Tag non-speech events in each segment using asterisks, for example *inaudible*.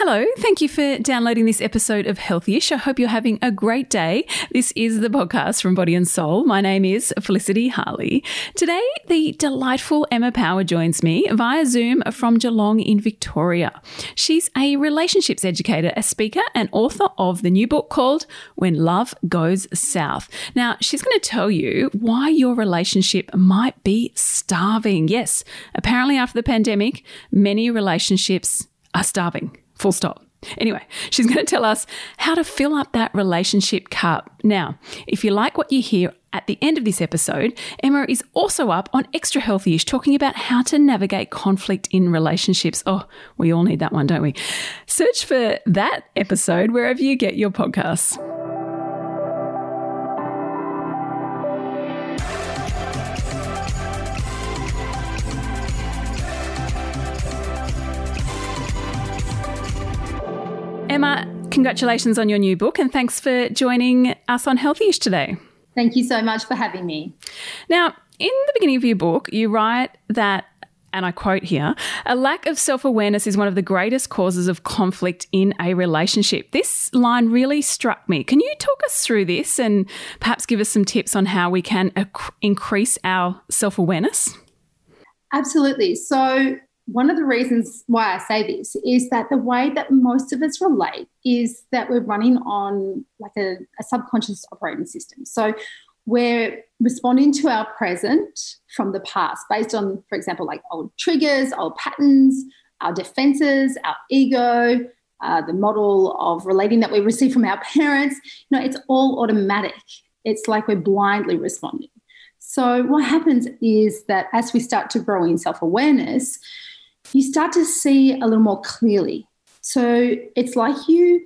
Hello, thank you for downloading this episode of Healthyish. I hope you're having a great day. This is the podcast from Body and Soul. My name is Felicity Harley. Today, the delightful Emma Power joins me via Zoom from Geelong in Victoria. She's a relationships educator, a speaker, and author of the new book called When Love Goes South. Now, she's going to tell you why your relationship might be starving. Yes, apparently, after the pandemic, many relationships are starving. Full stop. Anyway, she's going to tell us how to fill up that relationship cup. Now, if you like what you hear at the end of this episode, Emma is also up on Extra Healthyish talking about how to navigate conflict in relationships. Oh, we all need that one, don't we? Search for that episode wherever you get your podcasts. Emma, congratulations on your new book and thanks for joining us on Healthyish today. Thank you so much for having me. Now, in the beginning of your book, you write that, and I quote here, a lack of self awareness is one of the greatest causes of conflict in a relationship. This line really struck me. Can you talk us through this and perhaps give us some tips on how we can ac- increase our self awareness? Absolutely. So, one of the reasons why I say this is that the way that most of us relate is that we're running on like a, a, subconscious operating system. So we're responding to our present from the past based on, for example, like old triggers, old patterns, our defenses, our ego, uh, the model of relating that we receive from our parents. You know, it's all automatic. It's like we're blindly responding. So, what happens is that as we start to grow in self awareness, you start to see a little more clearly. So it's like you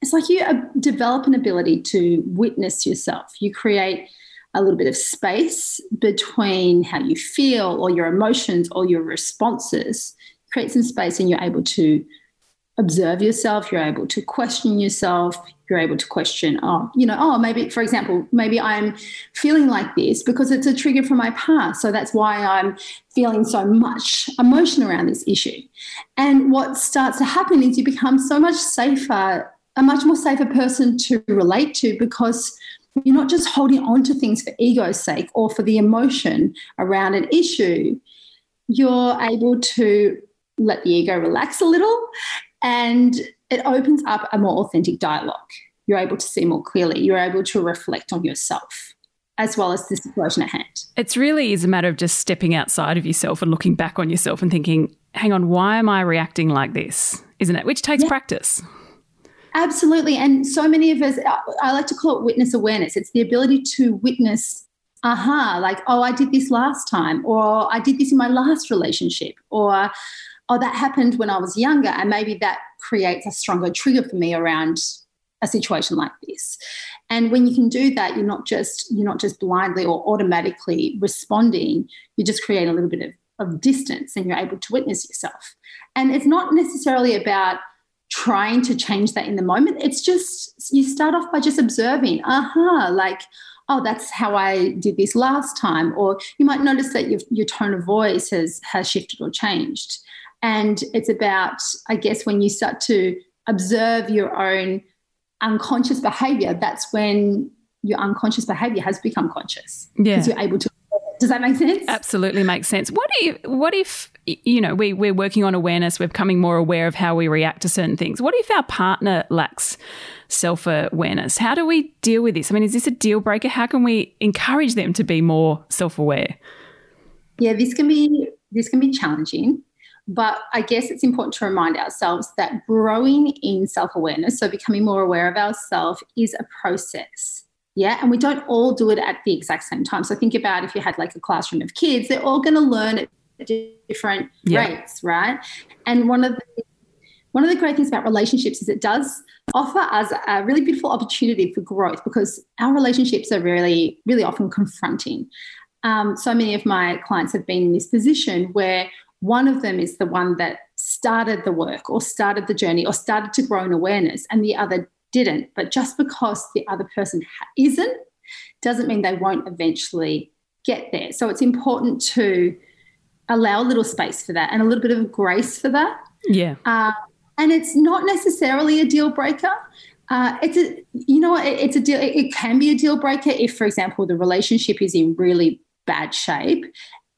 it's like you develop an ability to witness yourself. You create a little bit of space between how you feel or your emotions or your responses. Create some space and you're able to observe yourself, you're able to question yourself, you're able to question, oh, you know, oh, maybe, for example, maybe I'm feeling like this because it's a trigger from my past. So that's why I'm feeling so much emotion around this issue. And what starts to happen is you become so much safer, a much more safer person to relate to because you're not just holding on to things for ego's sake or for the emotion around an issue. You're able to let the ego relax a little and it opens up a more authentic dialogue. You're able to see more clearly. You're able to reflect on yourself as well as the situation at hand. It's really is a matter of just stepping outside of yourself and looking back on yourself and thinking, hang on, why am I reacting like this? Isn't it? Which takes yeah. practice. Absolutely. And so many of us, I like to call it witness awareness. It's the ability to witness, aha, like, oh, I did this last time, or I did this in my last relationship, or oh, that happened when I was younger, and maybe that creates a stronger trigger for me around a situation like this. And when you can do that, you're not just you're not just blindly or automatically responding. You just create a little bit of, of distance, and you're able to witness yourself. And it's not necessarily about trying to change that in the moment. It's just you start off by just observing. Aha, uh-huh, like oh, that's how I did this last time. Or you might notice that your, your tone of voice has has shifted or changed. And it's about, I guess, when you start to observe your own unconscious behavior, that's when your unconscious behavior has become conscious. Yeah. Because you're able to. Does that make sense? Absolutely makes sense. What if, what if you know, we, we're working on awareness, we're becoming more aware of how we react to certain things. What if our partner lacks self awareness? How do we deal with this? I mean, is this a deal breaker? How can we encourage them to be more self aware? Yeah, this can be this can be challenging. But I guess it's important to remind ourselves that growing in self awareness, so becoming more aware of ourselves, is a process. Yeah. And we don't all do it at the exact same time. So think about if you had like a classroom of kids, they're all going to learn at different yeah. rates, right? And one of the one of the great things about relationships is it does offer us a really beautiful opportunity for growth because our relationships are really, really often confronting. Um, so many of my clients have been in this position where one of them is the one that started the work or started the journey or started to grow in awareness, and the other didn't. But just because the other person isn't doesn't mean they won't eventually get there. So it's important to allow a little space for that and a little bit of grace for that. Yeah. Uh, and it's not necessarily a deal breaker. Uh, it's a, you know, it, it's a deal. It, it can be a deal breaker if, for example, the relationship is in really bad shape,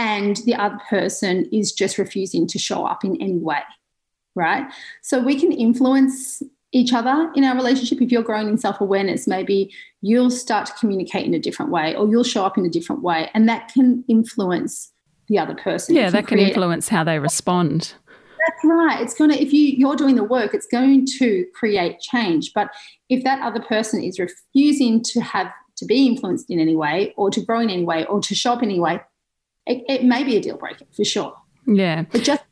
and the other person is just refusing to show up in any way, right? So we can influence each other in our relationship. If you're growing in self awareness, maybe you'll start to communicate in a different way, or you'll show up in a different way, and that can influence the other person. Yeah, that can influence how they respond. That's right. It's going to, if you, you're doing the work, it's going to create change. But if that other person is refusing to have to be influenced in any way or to grow in any way or to shop in any way, it, it may be a deal breaker for sure. Yeah. But just,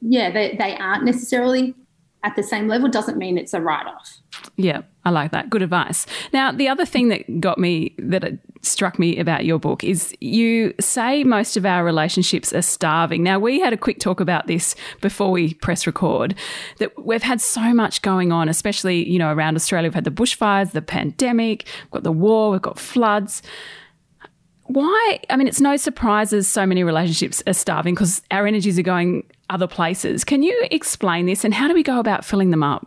yeah, they, they aren't necessarily at the same level doesn't mean it's a write off. Yeah, I like that. Good advice. Now, the other thing that got me, that struck me about your book is you say most of our relationships are starving. Now, we had a quick talk about this before we press record that we've had so much going on, especially, you know, around Australia. We've had the bushfires, the pandemic, we've got the war, we've got floods why? I mean, it's no surprises so many relationships are starving because our energies are going other places. Can you explain this and how do we go about filling them up?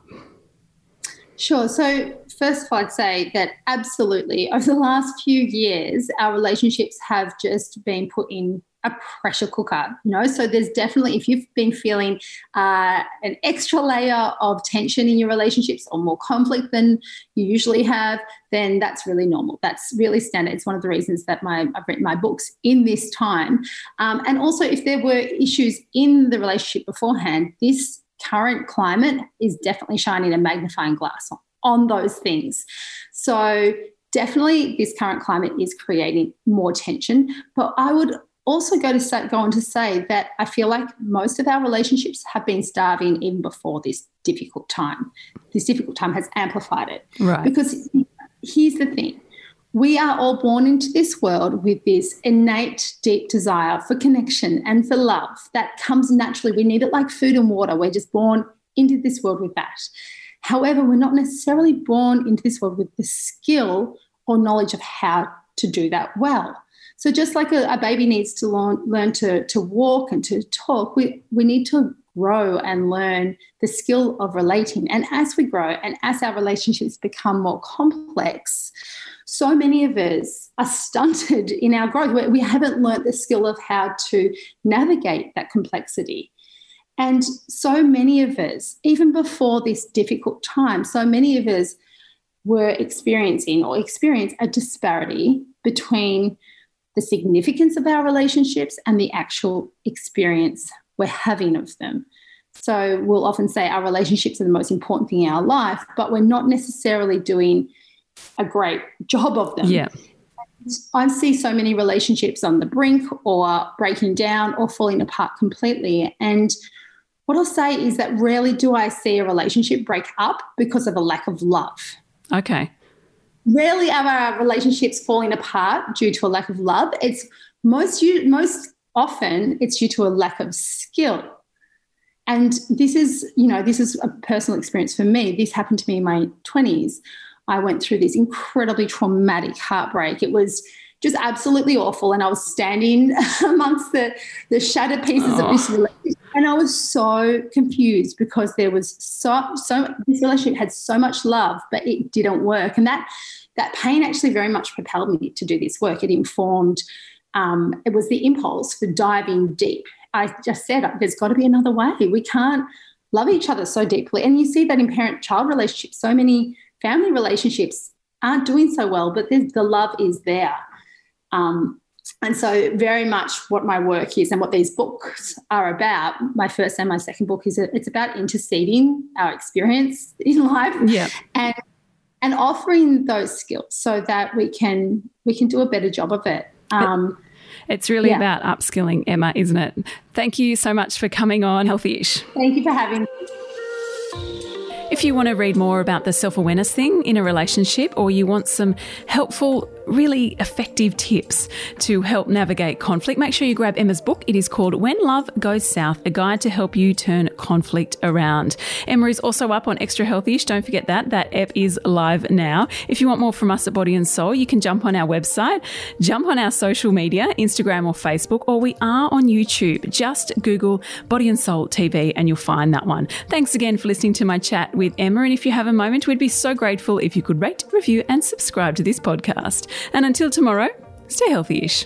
Sure. So, first of all, I'd say that absolutely, over the last few years, our relationships have just been put in a pressure cooker, you know. So there's definitely, if you've been feeling uh, an extra layer of tension in your relationships or more conflict than you usually have, then that's really normal. That's really standard. It's one of the reasons that my I've written my books in this time. Um, and also, if there were issues in the relationship beforehand, this current climate is definitely shining a magnifying glass on, on those things. So definitely this current climate is creating more tension but i would also go to say, go on to say that I feel like most of our relationships have been starving even before this difficult time. This difficult time has amplified it. Right. Because here's the thing. We are all born into this world with this innate, deep desire for connection and for love that comes naturally. We need it like food and water. We're just born into this world with that. However, we're not necessarily born into this world with the skill or knowledge of how to do that well. So just like a, a baby needs to learn, learn to, to walk and to talk, we, we need to grow and learn the skill of relating. And as we grow and as our relationships become more complex, so many of us are stunted in our growth. We haven't learned the skill of how to navigate that complexity. And so many of us, even before this difficult time, so many of us were experiencing or experience a disparity between the significance of our relationships and the actual experience we're having of them. So we'll often say our relationships are the most important thing in our life, but we're not necessarily doing a great job of them. Yeah. I see so many relationships on the brink or breaking down or falling apart completely. And what I'll say is that rarely do I see a relationship break up because of a lack of love. Okay rarely are our relationships falling apart due to a lack of love. It's most most often it's due to a lack of skill. And this is, you know, this is a personal experience for me. This happened to me in my 20s. I went through this incredibly traumatic heartbreak. It was just absolutely awful. And I was standing *laughs* amongst the, the shattered pieces oh. of this relationship. And I was so confused because there was so, so, this relationship had so much love, but it didn't work. And that that pain actually very much propelled me to do this work. It informed, um, it was the impulse for diving deep. I just said, there's got to be another way. We can't love each other so deeply. And you see that in parent child relationships, so many family relationships aren't doing so well, but the love is there. Um, and so, very much what my work is and what these books are about, my first and my second book is a, it's about interceding our experience *laughs* in life. Yeah. And and offering those skills so that we can we can do a better job of it. Um, it's really yeah. about upskilling, Emma, isn't it? Thank you so much for coming on Healthyish. Thank you for having me. If you want to read more about the self awareness thing in a relationship or you want some helpful really effective tips to help navigate conflict. Make sure you grab Emma's book. It is called When Love Goes South, a guide to help you turn conflict around. Emma is also up on Extra Healthyish. Don't forget that. That app is live now. If you want more from us at Body and Soul, you can jump on our website, jump on our social media, Instagram or Facebook, or we are on YouTube. Just Google Body and Soul TV and you'll find that one. Thanks again for listening to my chat with Emma. And if you have a moment, we'd be so grateful if you could rate, review, and subscribe to this podcast. And until tomorrow, stay healthy ish.